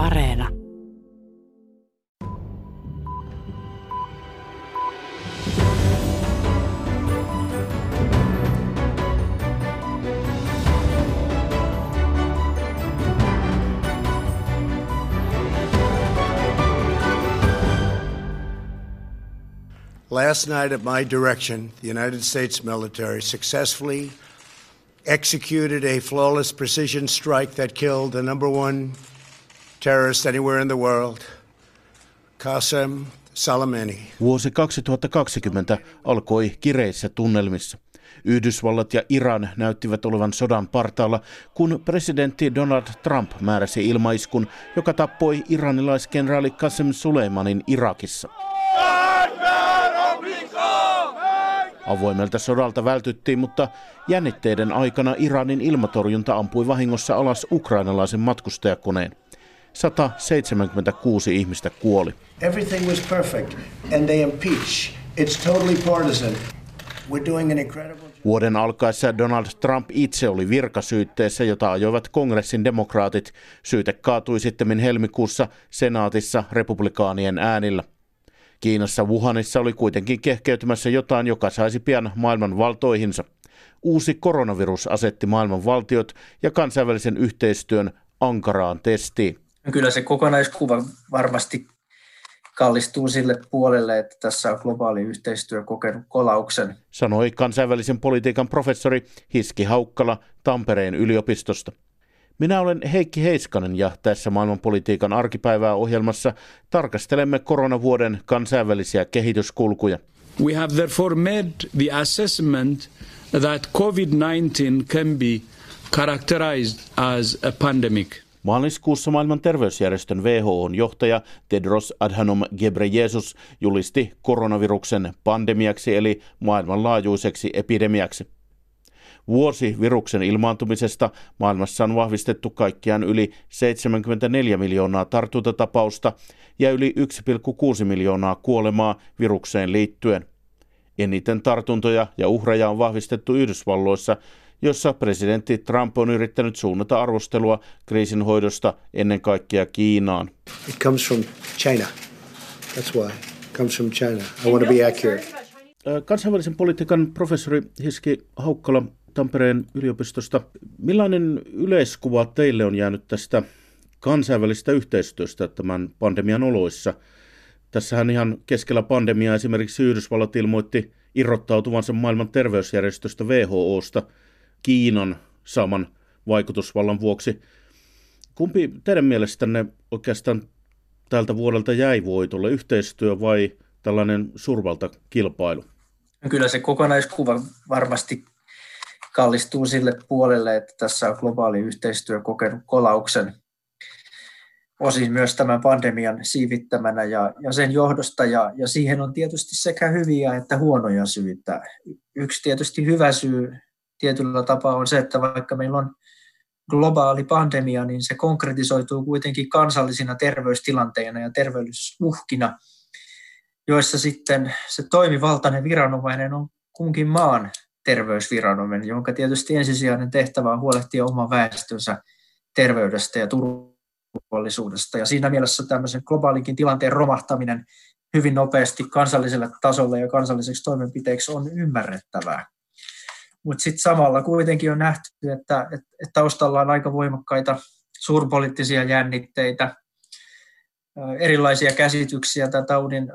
Areena. Last night, at my direction, the United States military successfully executed a flawless precision strike that killed the number one terrorist anywhere in the world, Qasem Soleimani. Vuosi 2020 alkoi kireissä tunnelmissa. Yhdysvallat ja Iran näyttivät olevan sodan partaalla, kun presidentti Donald Trump määräsi ilmaiskun, joka tappoi iranilaiskenraali Qasem Soleimanin Irakissa. Avoimelta sodalta vältyttiin, mutta jännitteiden aikana Iranin ilmatorjunta ampui vahingossa alas ukrainalaisen matkustajakoneen. 176 ihmistä kuoli. Everything was perfect, and they impeach. It's totally partisan. We're doing an incredible Vuoden alkaessa Donald Trump itse oli virkasyytteessä, jota ajoivat kongressin demokraatit. Syyte kaatui sitten helmikuussa senaatissa republikaanien äänillä. Kiinassa Wuhanissa oli kuitenkin kehkeytymässä jotain, joka saisi pian maailman valtoihinsa. Uusi koronavirus asetti maailman valtiot ja kansainvälisen yhteistyön ankaraan testiin. Kyllä se kokonaiskuva varmasti kallistuu sille puolelle, että tässä on globaali yhteistyö kokenut kolauksen. Sanoi kansainvälisen politiikan professori Hiski Haukkala Tampereen yliopistosta. Minä olen Heikki Heiskanen ja tässä maailmanpolitiikan arkipäivää ohjelmassa tarkastelemme koronavuoden kansainvälisiä kehityskulkuja. We have therefore made the assessment that COVID-19 can be characterized as a pandemic. Maaliskuussa maailman terveysjärjestön WHOn johtaja Tedros Adhanom Ghebreyesus julisti koronaviruksen pandemiaksi eli maailmanlaajuiseksi epidemiaksi. Vuosi viruksen ilmaantumisesta maailmassa on vahvistettu kaikkiaan yli 74 miljoonaa tartuntatapausta ja yli 1,6 miljoonaa kuolemaa virukseen liittyen. Eniten tartuntoja ja uhreja on vahvistettu Yhdysvalloissa, jossa presidentti Trump on yrittänyt suunnata arvostelua kriisin hoidosta ennen kaikkea Kiinaan. It comes from China. That's why. It comes from China. I want to be accurate. Kansainvälisen politiikan professori Hiski Haukkala Tampereen yliopistosta. Millainen yleiskuva teille on jäänyt tästä kansainvälistä yhteistyöstä tämän pandemian oloissa? Tässähän ihan keskellä pandemiaa esimerkiksi Yhdysvallat ilmoitti irrottautuvansa maailman terveysjärjestöstä WHOsta Kiinan saaman vaikutusvallan vuoksi. Kumpi teidän mielestänne oikeastaan tältä vuodelta jäi voitolle, yhteistyö vai tällainen survalta kilpailu? Kyllä se kokonaiskuva varmasti kallistuu sille puolelle, että tässä on globaali yhteistyö kokenut kolauksen osin myös tämän pandemian siivittämänä ja, ja sen johdosta, ja, ja siihen on tietysti sekä hyviä että huonoja syitä. Yksi tietysti hyvä syy tietyllä tapaa on se, että vaikka meillä on globaali pandemia, niin se konkretisoituu kuitenkin kansallisina terveystilanteina ja terveysuhkina, joissa sitten se toimivaltainen viranomainen on kunkin maan terveysviranomainen, jonka tietysti ensisijainen tehtävä on huolehtia oman väestönsä terveydestä ja turvallisuudesta. Ja siinä mielessä tämmöisen globaalinkin tilanteen romahtaminen hyvin nopeasti kansalliselle tasolle ja kansalliseksi toimenpiteeksi on ymmärrettävää. Mutta sitten samalla kuitenkin on nähty, että, että, että taustalla on aika voimakkaita suurpoliittisia jännitteitä, erilaisia käsityksiä tämän taudin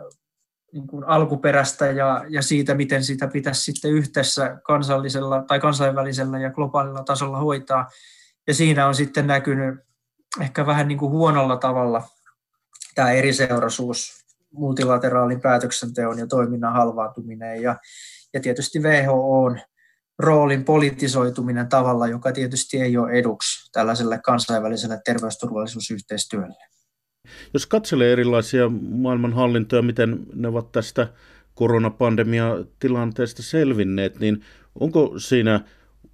niin kuin alkuperästä ja, ja siitä, miten sitä pitäisi sitten yhdessä kansallisella tai kansainvälisellä ja globaalilla tasolla hoitaa. Ja siinä on sitten näkynyt ehkä vähän niin kuin huonolla tavalla tämä eriseuraisuus, multilateraalin päätöksenteon ja toiminnan halvaantuminen ja, ja tietysti WHOn roolin politisoituminen tavalla, joka tietysti ei ole eduksi tällaiselle kansainväliselle terveysturvallisuusyhteistyölle. Jos katselee erilaisia maailmanhallintoja, miten ne ovat tästä koronapandemia-tilanteesta selvinneet, niin onko siinä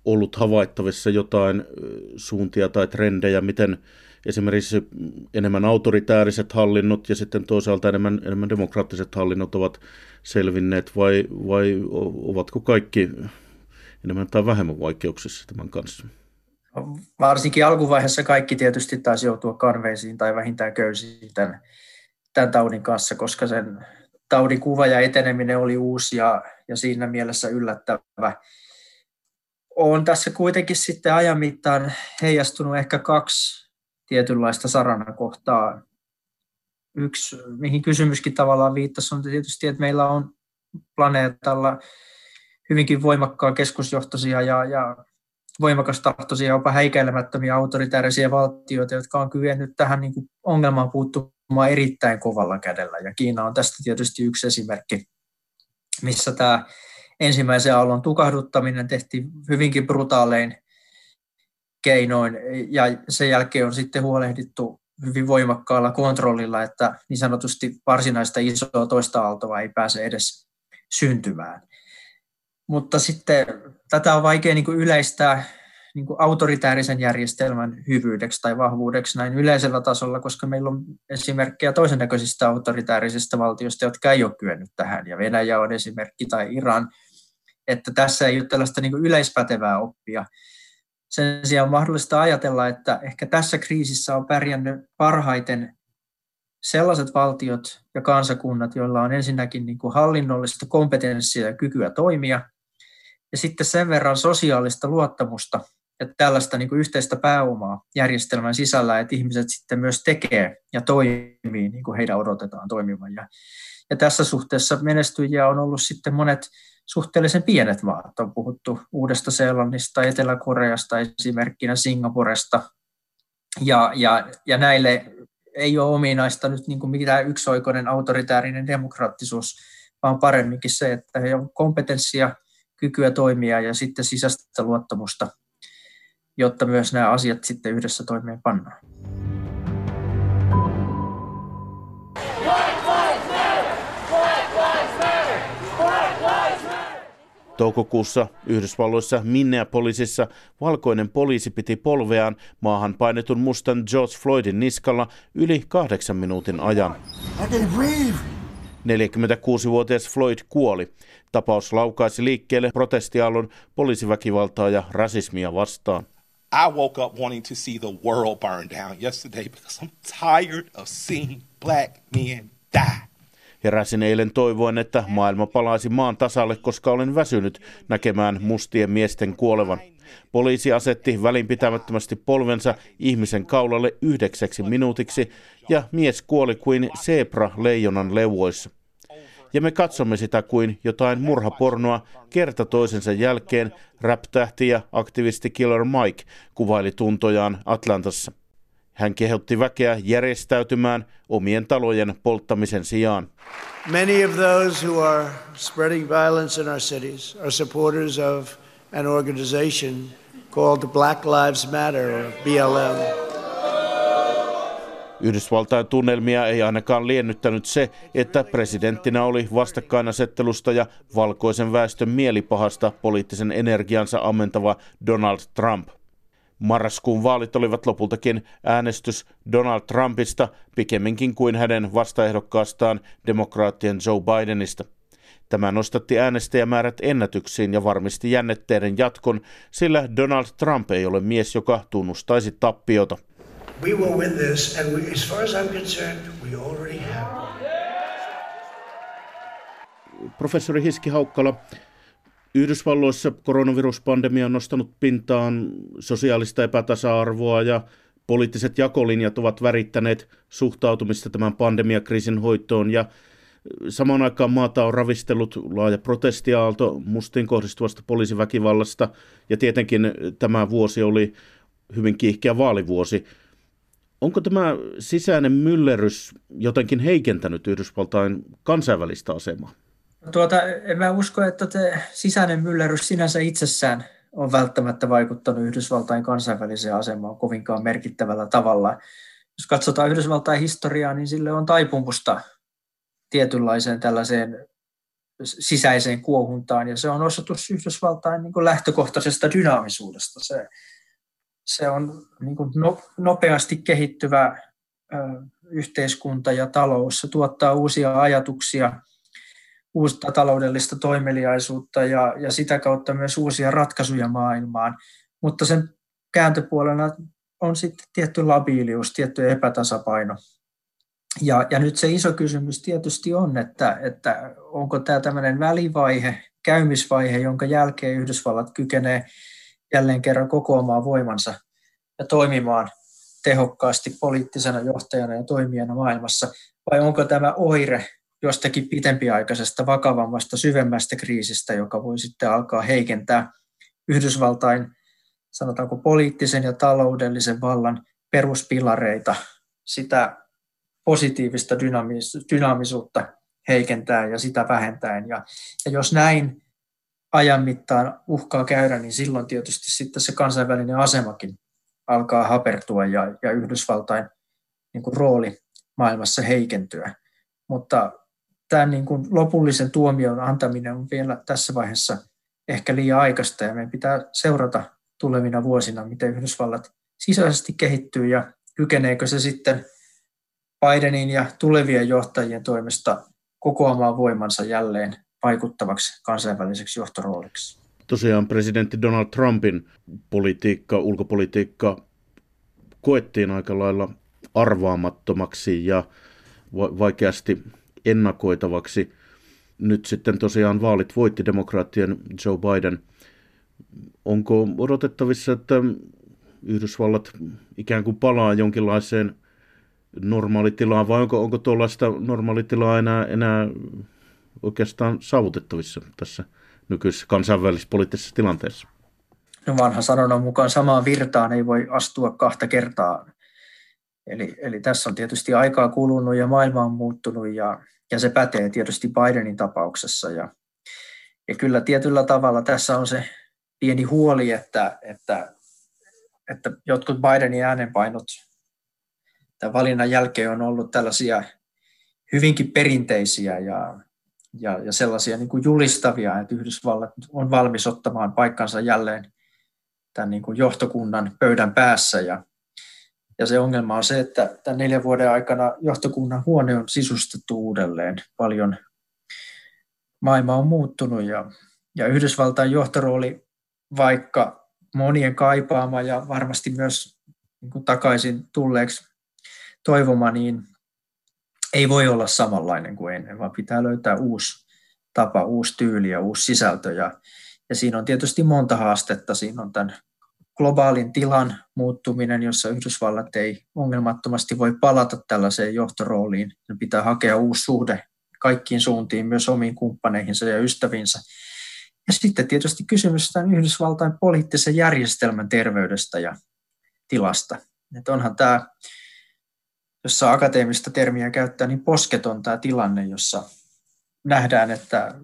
ollut havaittavissa jotain suuntia tai trendejä, miten esimerkiksi enemmän autoritääriset hallinnot ja sitten toisaalta enemmän, enemmän demokraattiset hallinnot ovat selvinneet vai, vai ovatko kaikki enemmän tai vähemmän vaikeuksissa tämän kanssa? varsinkin alkuvaiheessa kaikki tietysti taisi joutua karveisiin tai vähintään köysiin tämän, tämän taudin kanssa, koska sen taudin kuva ja eteneminen oli uusi ja, ja siinä mielessä yllättävä. On tässä kuitenkin sitten ajan mittaan heijastunut ehkä kaksi tietynlaista saranakohtaa. Yksi, mihin kysymyskin tavallaan viittasi, on tietysti, että meillä on planeetalla hyvinkin voimakkaan keskusjohtoisia ja, ja voimakastahtoisia, jopa häikäilemättömiä autoritäärisiä valtioita, jotka on kyennyt tähän niin kuin ongelmaan puuttumaan erittäin kovalla kädellä. Ja Kiina on tästä tietysti yksi esimerkki, missä tämä ensimmäisen aallon tukahduttaminen tehtiin hyvinkin brutaalein keinoin, ja sen jälkeen on sitten huolehdittu hyvin voimakkaalla kontrollilla, että niin sanotusti varsinaista isoa toista aaltoa ei pääse edes syntymään. Mutta sitten tätä on vaikea niin kuin yleistää niin kuin autoritäärisen järjestelmän hyvyydeksi tai vahvuudeksi näin yleisellä tasolla, koska meillä on esimerkkejä toisen näköisistä autoritäärisistä valtioista, jotka ei ole kyennyt tähän, ja Venäjä on esimerkki tai Iran, että tässä ei ole tällaista niin kuin yleispätevää oppia. Sen sijaan on mahdollista ajatella, että ehkä tässä kriisissä on pärjännyt parhaiten sellaiset valtiot ja kansakunnat, joilla on ensinnäkin niin kuin hallinnollista kompetenssia ja kykyä toimia, ja sitten sen verran sosiaalista luottamusta ja tällaista niin kuin yhteistä pääomaa järjestelmän sisällä, että ihmiset sitten myös tekee ja toimii niin kuin heidän odotetaan toimivan. Ja, ja tässä suhteessa menestyjiä on ollut sitten monet suhteellisen pienet maat. On puhuttu Uudesta Seelannista, Etelä-Koreasta, esimerkkinä Singaporesta. Ja, ja, ja näille ei ole ominaista nyt niin kuin mitään yksioikoinen autoritäärinen demokraattisuus, vaan paremminkin se, että he on kompetenssia, kykyä toimia ja sitten sisäistä luottamusta, jotta myös nämä asiat sitten yhdessä toimeen pannaan. Toukokuussa Yhdysvalloissa Minneapolisissa valkoinen poliisi piti polveaan maahan painetun mustan George Floydin niskalla yli kahdeksan minuutin ajan. 46-vuotias Floyd kuoli. Tapaus laukaisi liikkeelle protestiaallon poliisiväkivaltaa ja rasismia vastaan. I woke up wanting to see the world burn down yesterday because I'm tired of seeing black men die. Heräsin eilen toivoen, että maailma palaisi maan tasalle, koska olen väsynyt näkemään mustien miesten kuolevan. Poliisi asetti välinpitämättömästi polvensa ihmisen kaulalle yhdeksäksi minuutiksi ja mies kuoli kuin zebra leijonan leuoissa. Ja me katsomme sitä kuin jotain murhapornoa kerta toisensa jälkeen rap-tähti ja aktivisti Killer Mike kuvaili tuntojaan Atlantassa. Hän kehotti väkeä järjestäytymään omien talojen polttamisen sijaan. Many of those who are spreading violence in our cities are supporters of an organization called Black Lives Matter or BLM. Yhdysvaltain tunnelmia ei ainakaan liennyttänyt se, että presidenttinä oli vastakkainasettelusta ja valkoisen väestön mielipahasta poliittisen energiansa ammentava Donald Trump. Marraskuun vaalit olivat lopultakin äänestys Donald Trumpista pikemminkin kuin hänen vastaehdokkaastaan demokraattien Joe Bidenista. Tämä nostatti äänestäjämäärät ennätyksiin ja varmisti jännitteiden jatkon, sillä Donald Trump ei ole mies, joka tunnustaisi tappiota. We will win this, and we, as far as I'm concerned, we already have. Professori Hiski Haukkala, Yhdysvalloissa koronaviruspandemia on nostanut pintaan sosiaalista epätasa-arvoa ja poliittiset jakolinjat ovat värittäneet suhtautumista tämän pandemiakriisin hoitoon ja samaan aikaan maata on ravistellut laaja protestiaalto mustiin kohdistuvasta poliisiväkivallasta ja tietenkin tämä vuosi oli hyvin kiihkeä vaalivuosi. Onko tämä sisäinen myllerys jotenkin heikentänyt Yhdysvaltain kansainvälistä asemaa? Tuota, en mä usko, että te sisäinen myllerys sinänsä itsessään on välttämättä vaikuttanut Yhdysvaltain kansainväliseen asemaan kovinkaan merkittävällä tavalla. Jos katsotaan Yhdysvaltain historiaa, niin sille on taipumusta tietynlaiseen tällaiseen sisäiseen kuohuntaan, ja se on osoitus Yhdysvaltain niin lähtökohtaisesta dynaamisuudesta. Se, se on niin kuin nopeasti kehittyvä yhteiskunta ja talous. Se tuottaa uusia ajatuksia, uutta taloudellista toimeliaisuutta ja, ja sitä kautta myös uusia ratkaisuja maailmaan. Mutta sen kääntöpuolena on sitten tietty labiilius, tietty epätasapaino. Ja, ja nyt se iso kysymys tietysti on, että, että onko tämä tämmöinen välivaihe, käymisvaihe, jonka jälkeen Yhdysvallat kykenee jälleen kerran kokoamaan voimansa ja toimimaan tehokkaasti poliittisena johtajana ja toimijana maailmassa, vai onko tämä oire jostakin pitempiaikaisesta, vakavammasta, syvemmästä kriisistä, joka voi sitten alkaa heikentää Yhdysvaltain, sanotaanko poliittisen ja taloudellisen vallan peruspilareita, sitä positiivista dynaamisuutta heikentää ja sitä vähentäen. Ja, ja jos näin ajan mittaan uhkaa käydä, niin silloin tietysti sitten se kansainvälinen asemakin alkaa hapertua ja, ja Yhdysvaltain niin kuin rooli maailmassa heikentyä. Mutta tämän niin kuin lopullisen tuomion antaminen on vielä tässä vaiheessa ehkä liian aikaista ja meidän pitää seurata tulevina vuosina, miten Yhdysvallat sisäisesti kehittyy ja kykeneekö se sitten Bidenin ja tulevien johtajien toimesta kokoamaan voimansa jälleen vaikuttavaksi kansainväliseksi johtorooliksi. Tosiaan presidentti Donald Trumpin politiikka, ulkopolitiikka koettiin aika lailla arvaamattomaksi ja vaikeasti ennakoitavaksi. Nyt sitten tosiaan vaalit voitti demokraattien Joe Biden. Onko odotettavissa, että Yhdysvallat ikään kuin palaa jonkinlaiseen normaalitilaan vai onko, onko tuollaista normaalitilaa enää, enää oikeastaan saavutettavissa tässä nykyisessä kansainvälisessä poliittisessa tilanteessa? No vanha sanonnan mukaan samaan virtaan ei voi astua kahta kertaa. Eli, eli tässä on tietysti aikaa kulunut ja maailma on muuttunut ja, ja se pätee tietysti Bidenin tapauksessa. Ja, ja kyllä tietyllä tavalla tässä on se pieni huoli, että, että, että jotkut Bidenin äänenpainot tämän valinnan jälkeen on ollut tällaisia hyvinkin perinteisiä ja, ja, ja sellaisia niin kuin julistavia, että Yhdysvallat on valmis ottamaan paikkansa jälleen tämän niin kuin johtokunnan pöydän päässä. Ja, ja se ongelma on se, että tämän neljän vuoden aikana johtokunnan huone on sisustettu uudelleen paljon. Maailma on muuttunut ja, ja Yhdysvaltain johtorooli, vaikka monien kaipaama ja varmasti myös niin kuin takaisin tulleeksi toivoma, niin ei voi olla samanlainen kuin ennen, vaan pitää löytää uusi tapa, uusi tyyli ja uusi sisältö. Ja, ja siinä on tietysti monta haastetta. Siinä on tämän globaalin tilan muuttuminen, jossa Yhdysvallat ei ongelmattomasti voi palata tällaiseen johtorooliin. Ne pitää hakea uusi suhde kaikkiin suuntiin, myös omiin kumppaneihinsa ja ystäviinsä. Ja sitten tietysti kysymys tämän Yhdysvaltain poliittisen järjestelmän terveydestä ja tilasta. Että onhan tämä jossa akateemista termiä käyttää, niin posketon tämä tilanne, jossa nähdään, että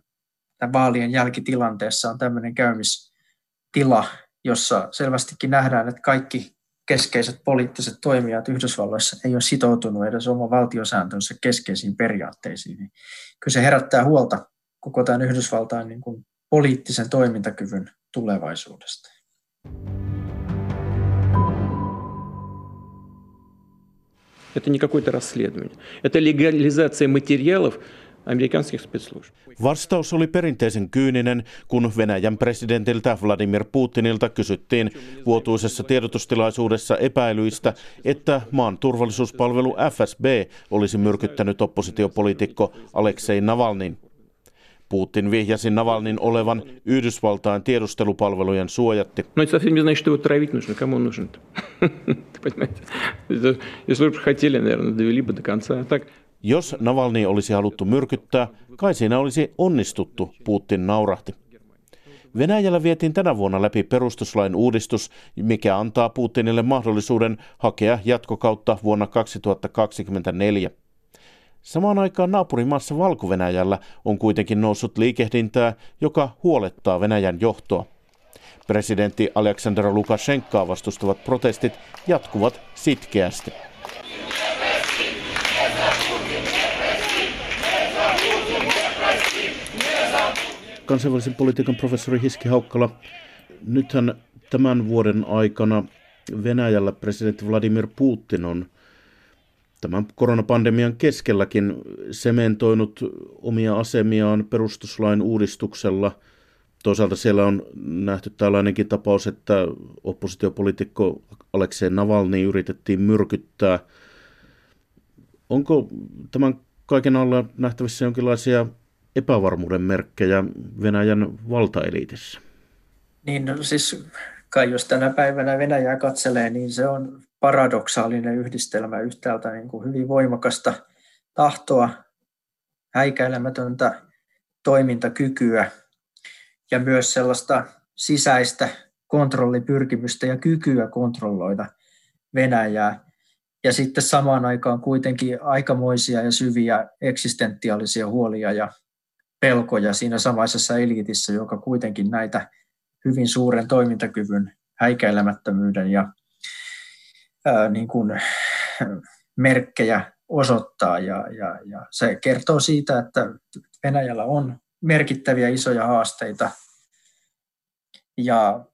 vaalien jälkitilanteessa on tämmöinen käymistila, jossa selvästikin nähdään, että kaikki keskeiset poliittiset toimijat Yhdysvalloissa ei ole sitoutunut edes oma valtiosääntönsä keskeisiin periaatteisiin. Niin kyllä se herättää huolta koko tämän Yhdysvaltain niin kuin poliittisen toimintakyvyn tulevaisuudesta. Это не какое-то расследование. Это легализация материалов amerikanskих спецслужб. Vastaus oli perinteisen kyyninen, kun Venäjän presidentiltä Vladimir Putinilta kysyttiin vuotuisessa tiedotustilaisuudessa epäilyistä, että maan turvallisuuspalvelu FSB olisi myrkyttänyt oppositiopoliitikko Aleksei Navalnin. Putin vihjasi Navalnin olevan Yhdysvaltain tiedustelupalvelujen suojatti. No это совсем не значит, что его травить нужно. Кому он нужен Если бы хотели, наверное, довели бы до конца. Так, jos Navalni olisi haluttu myrkyttää, kai siinä olisi onnistuttu, Putin naurahti. Venäjällä vietiin tänä vuonna läpi perustuslain uudistus, mikä antaa Putinille mahdollisuuden hakea jatkokautta vuonna 2024. Samaan aikaan naapurimaassa valko on kuitenkin noussut liikehdintää, joka huolettaa Venäjän johtoa. Presidentti Alexander Lukashenkaa vastustavat protestit jatkuvat sitkeästi. Kansainvälisen politiikan professori Hiski Haukkala, nythän tämän vuoden aikana Venäjällä presidentti Vladimir Putin on tämän koronapandemian keskelläkin sementoinut omia asemiaan perustuslain uudistuksella. Toisaalta siellä on nähty tällainenkin tapaus, että oppositiopoliitikko Aleksei Navalny yritettiin myrkyttää. Onko tämän kaiken alla nähtävissä jonkinlaisia epävarmuuden merkkejä Venäjän valtaeliitissä? Niin no, siis kai jos tänä päivänä Venäjää katselee, niin se on paradoksaalinen yhdistelmä yhtäältä niin kuin hyvin voimakasta tahtoa, häikäilemätöntä toimintakykyä ja myös sellaista sisäistä kontrollipyrkimystä ja kykyä kontrolloida Venäjää. Ja sitten samaan aikaan kuitenkin aikamoisia ja syviä eksistentiaalisia huolia ja pelkoja siinä samaisessa eliitissä, joka kuitenkin näitä hyvin suuren toimintakyvyn, häikäilemättömyyden ja ää, niin kuin, merkkejä osoittaa. Ja, ja, ja se kertoo siitä, että Venäjällä on merkittäviä isoja haasteita ja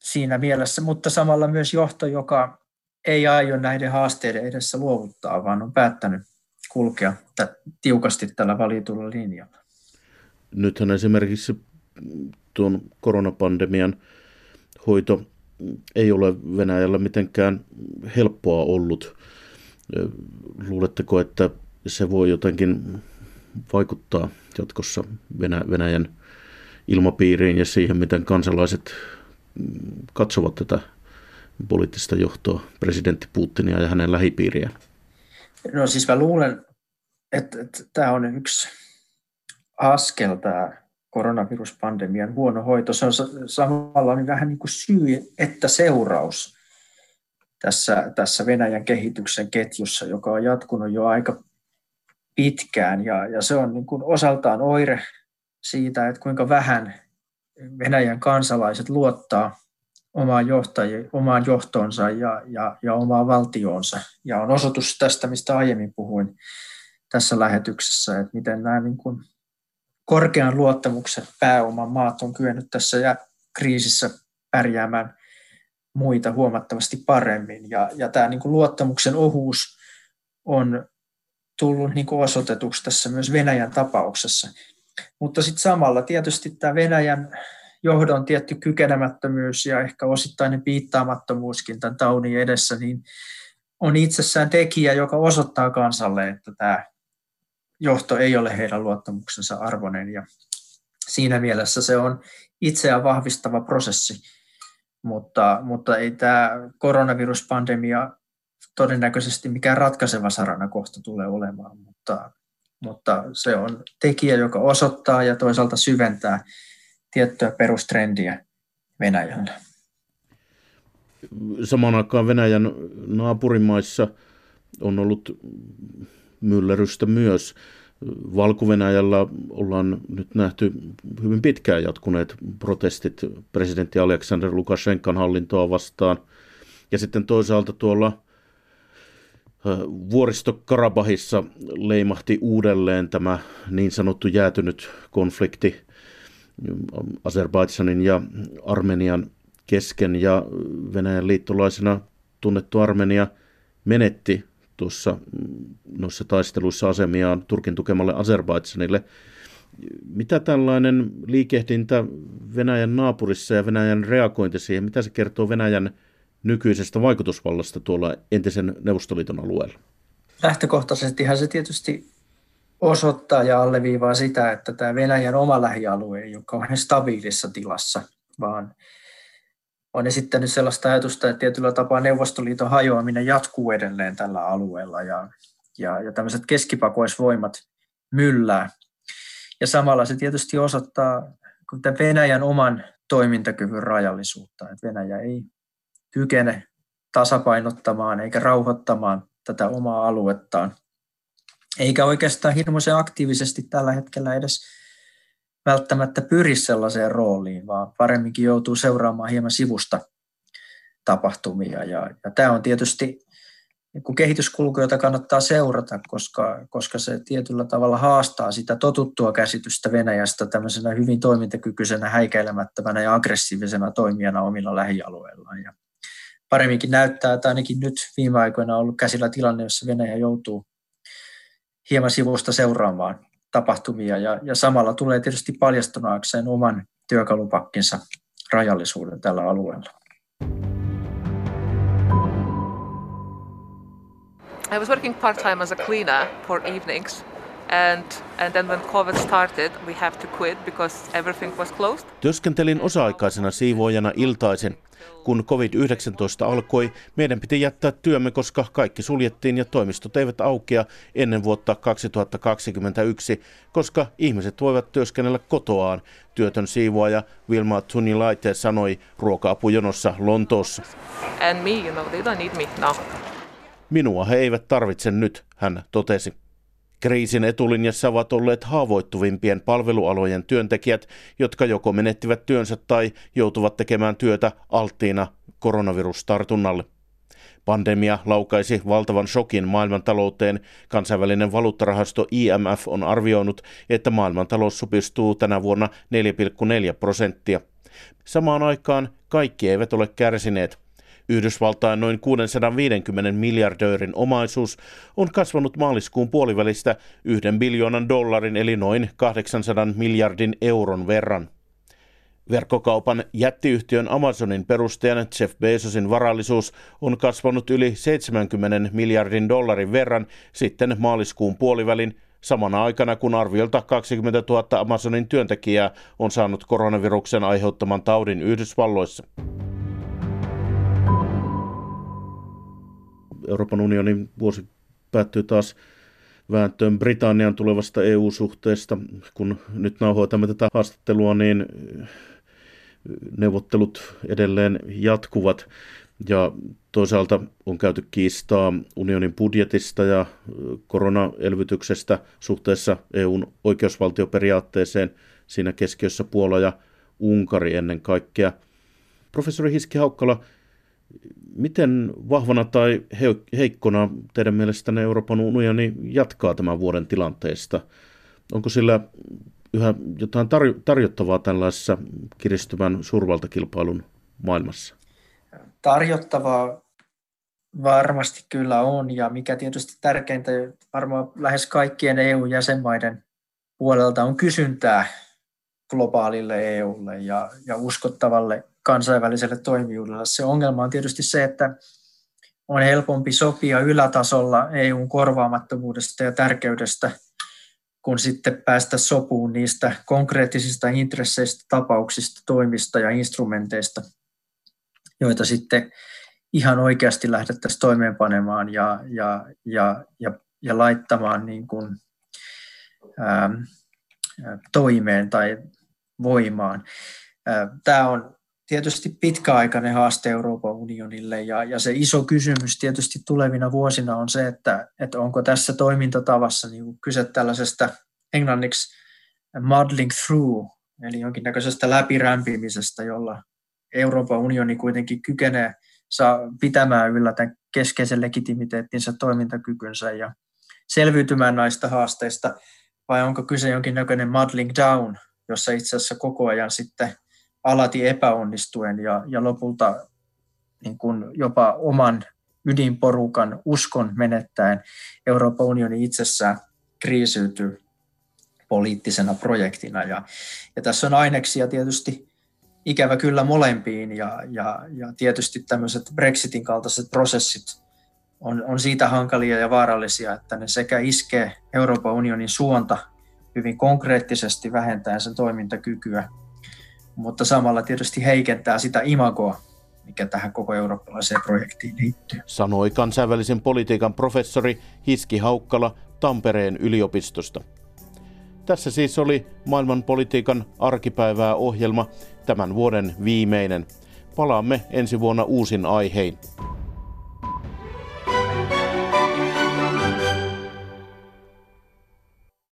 siinä mielessä, mutta samalla myös johto, joka ei aio näiden haasteiden edessä luovuttaa, vaan on päättänyt kulkea tiukasti tällä valitulla linjalla. Nythän esimerkiksi tuon koronapandemian hoito ei ole Venäjällä mitenkään helppoa ollut. Luuletteko, että se voi jotenkin vaikuttaa jatkossa Venäjän ilmapiiriin ja siihen, miten kansalaiset katsovat tätä poliittista johtoa, presidentti Putinia ja hänen lähipiiriään? No siis mä luulen, että, että tämä on yksi askel tämä koronaviruspandemian huono hoito. Se on samalla niin vähän niin kuin syy että seuraus tässä, tässä Venäjän kehityksen ketjussa, joka on jatkunut jo aika pitkään. Ja, ja se on niin kuin osaltaan oire siitä, että kuinka vähän Venäjän kansalaiset luottaa omaan, johtaji, omaan johtoonsa ja, ja, ja omaan valtioonsa. Ja on osoitus tästä, mistä aiemmin puhuin tässä lähetyksessä, että miten nämä niin kuin korkean luottamuksen pääoman maat on kyennyt tässä ja kriisissä pärjäämään muita huomattavasti paremmin. Ja, ja tämä niin kuin luottamuksen ohuus on tullut niin kuin osoitetuksi tässä myös Venäjän tapauksessa. Mutta sitten samalla tietysti tämä Venäjän johdon tietty kykenemättömyys ja ehkä osittainen piittaamattomuuskin tämän taudin edessä, niin on itsessään tekijä, joka osoittaa kansalle, että tämä johto ei ole heidän luottamuksensa arvoinen ja siinä mielessä se on itseään vahvistava prosessi, mutta, mutta ei tämä koronaviruspandemia todennäköisesti mikään ratkaiseva sarana kohta tulee olemaan, mutta, mutta se on tekijä, joka osoittaa ja toisaalta syventää tiettyä perustrendiä Venäjällä. Samaan aikaan Venäjän naapurimaissa on ollut myllerrystä myös. valko ollaan nyt nähty hyvin pitkään jatkuneet protestit presidentti Aleksander Lukashenkan hallintoa vastaan. Ja sitten toisaalta tuolla Vuoristo-Karabahissa leimahti uudelleen tämä niin sanottu jäätynyt konflikti Azerbaidsanin ja Armenian kesken ja Venäjän liittolaisena tunnettu Armenia menetti tuossa mm, noissa taisteluissa asemiaan Turkin tukemalle Azerbaidsanille. Mitä tällainen liikehdintä Venäjän naapurissa ja Venäjän reagointi siihen, mitä se kertoo Venäjän nykyisestä vaikutusvallasta tuolla entisen Neuvostoliiton alueella? Lähtökohtaisestihan se tietysti osoittaa ja alleviivaa sitä, että tämä Venäjän oma lähialue ei ole kauhean stabiilissa tilassa, vaan on esittänyt sellaista ajatusta, että tietyllä tapaa Neuvostoliiton hajoaminen jatkuu edelleen tällä alueella ja, ja, ja tämmöiset keskipakoisvoimat myllää. Ja samalla se tietysti osoittaa Venäjän oman toimintakyvyn rajallisuutta, että Venäjä ei kykene tasapainottamaan eikä rauhoittamaan tätä omaa aluettaan, eikä oikeastaan hirmuisen aktiivisesti tällä hetkellä edes välttämättä pyri sellaiseen rooliin, vaan paremminkin joutuu seuraamaan hieman sivusta tapahtumia. Ja, ja tämä on tietysti niin kehityskulku, jota kannattaa seurata, koska, koska se tietyllä tavalla haastaa sitä totuttua käsitystä Venäjästä tämmöisenä hyvin toimintakykyisenä, häikäilemättömänä ja aggressiivisena toimijana omilla lähialueillaan. Ja paremminkin näyttää, että ainakin nyt viime aikoina on ollut käsillä tilanne, jossa Venäjä joutuu hieman sivusta seuraamaan tapahtumia ja, ja samalla tulee tietysti paljastunaakseen oman työkalupakkinsa rajallisuuden tällä alueella. I was working part time as a cleaner for evenings and and then when COVID started we have to quit because everything was closed. Työskentelin osa-aikaisena siivoojana iltaisin. Kun COVID-19 alkoi, meidän piti jättää työmme, koska kaikki suljettiin ja toimistot eivät aukea ennen vuotta 2021, koska ihmiset voivat työskennellä kotoaan, työtön siivoaja Vilma Tunilaite sanoi ruoka-apujonossa Lontoossa. And me, you know, they don't need me now. Minua he eivät tarvitse nyt, hän totesi. Kriisin etulinjassa ovat olleet haavoittuvimpien palvelualojen työntekijät, jotka joko menettivät työnsä tai joutuvat tekemään työtä alttiina koronavirustartunnalle. Pandemia laukaisi valtavan shokin maailmantalouteen. Kansainvälinen valuuttarahasto IMF on arvioinut, että maailmantalous supistuu tänä vuonna 4,4 prosenttia. Samaan aikaan kaikki eivät ole kärsineet – Yhdysvaltain noin 650 miljardöörin omaisuus on kasvanut maaliskuun puolivälistä yhden biljoonan dollarin eli noin 800 miljardin euron verran. Verkkokaupan jättiyhtiön Amazonin perustajan Jeff Bezosin varallisuus on kasvanut yli 70 miljardin dollarin verran sitten maaliskuun puolivälin samana aikana kun arviolta 20 000 Amazonin työntekijää on saanut koronaviruksen aiheuttaman taudin Yhdysvalloissa. Euroopan unionin vuosi päättyy taas vääntöön Britannian tulevasta EU-suhteesta. Kun nyt nauhoitamme tätä haastattelua, niin neuvottelut edelleen jatkuvat. Ja toisaalta on käyty kiistaa unionin budjetista ja koronaelvytyksestä suhteessa EUn oikeusvaltioperiaatteeseen. Siinä keskiössä Puola ja Unkari ennen kaikkea. Professori Hiski Haukkala, Miten vahvana tai heikkona teidän mielestänne Euroopan unioni jatkaa tämän vuoden tilanteesta? Onko sillä yhä jotain tarjottavaa tällaisessa kiristyvän suurvaltakilpailun maailmassa? Tarjottavaa varmasti kyllä on, ja mikä tietysti tärkeintä, varmaan lähes kaikkien EU-jäsenmaiden puolelta on kysyntää globaalille EUlle ja, ja uskottavalle kansainväliselle toimijuudelle. Se ongelma on tietysti se, että on helpompi sopia ylätasolla EUn korvaamattomuudesta ja tärkeydestä, kun sitten päästä sopuun niistä konkreettisista intresseistä, tapauksista, toimista ja instrumenteista, joita sitten ihan oikeasti lähdettäisiin toimeenpanemaan ja, ja, ja, ja, ja laittamaan niin kuin, ää, toimeen tai voimaan. Tämä on tietysti pitkäaikainen haaste Euroopan unionille ja, ja se iso kysymys tietysti tulevina vuosina on se, että, että onko tässä toimintatavassa niin kuin kyse tällaisesta englanniksi muddling through, eli jonkinnäköisestä läpirämpimisestä, jolla Euroopan unioni kuitenkin kykenee saa pitämään yllä tämän keskeisen legitimiteettinsä toimintakykynsä ja selviytymään näistä haasteista, vai onko kyse jonkinnäköinen muddling down, jossa itse asiassa koko ajan sitten alati epäonnistuen ja, ja lopulta niin kuin jopa oman ydinporukan uskon menettäen Euroopan unioni itsessään kriisiytyy poliittisena projektina. Ja, ja tässä on aineksia tietysti ikävä kyllä molempiin ja, ja, ja tietysti tämmöiset Brexitin kaltaiset prosessit on, on siitä hankalia ja vaarallisia, että ne sekä iskee Euroopan unionin suonta hyvin konkreettisesti vähentäen sen toimintakykyä mutta samalla tietysti heikentää sitä imagoa, mikä tähän koko eurooppalaiseen projektiin liittyy. Sanoi kansainvälisen politiikan professori Hiski Haukkala Tampereen yliopistosta. Tässä siis oli maailmanpolitiikan arkipäivää ohjelma, tämän vuoden viimeinen. Palaamme ensi vuonna uusin aihein.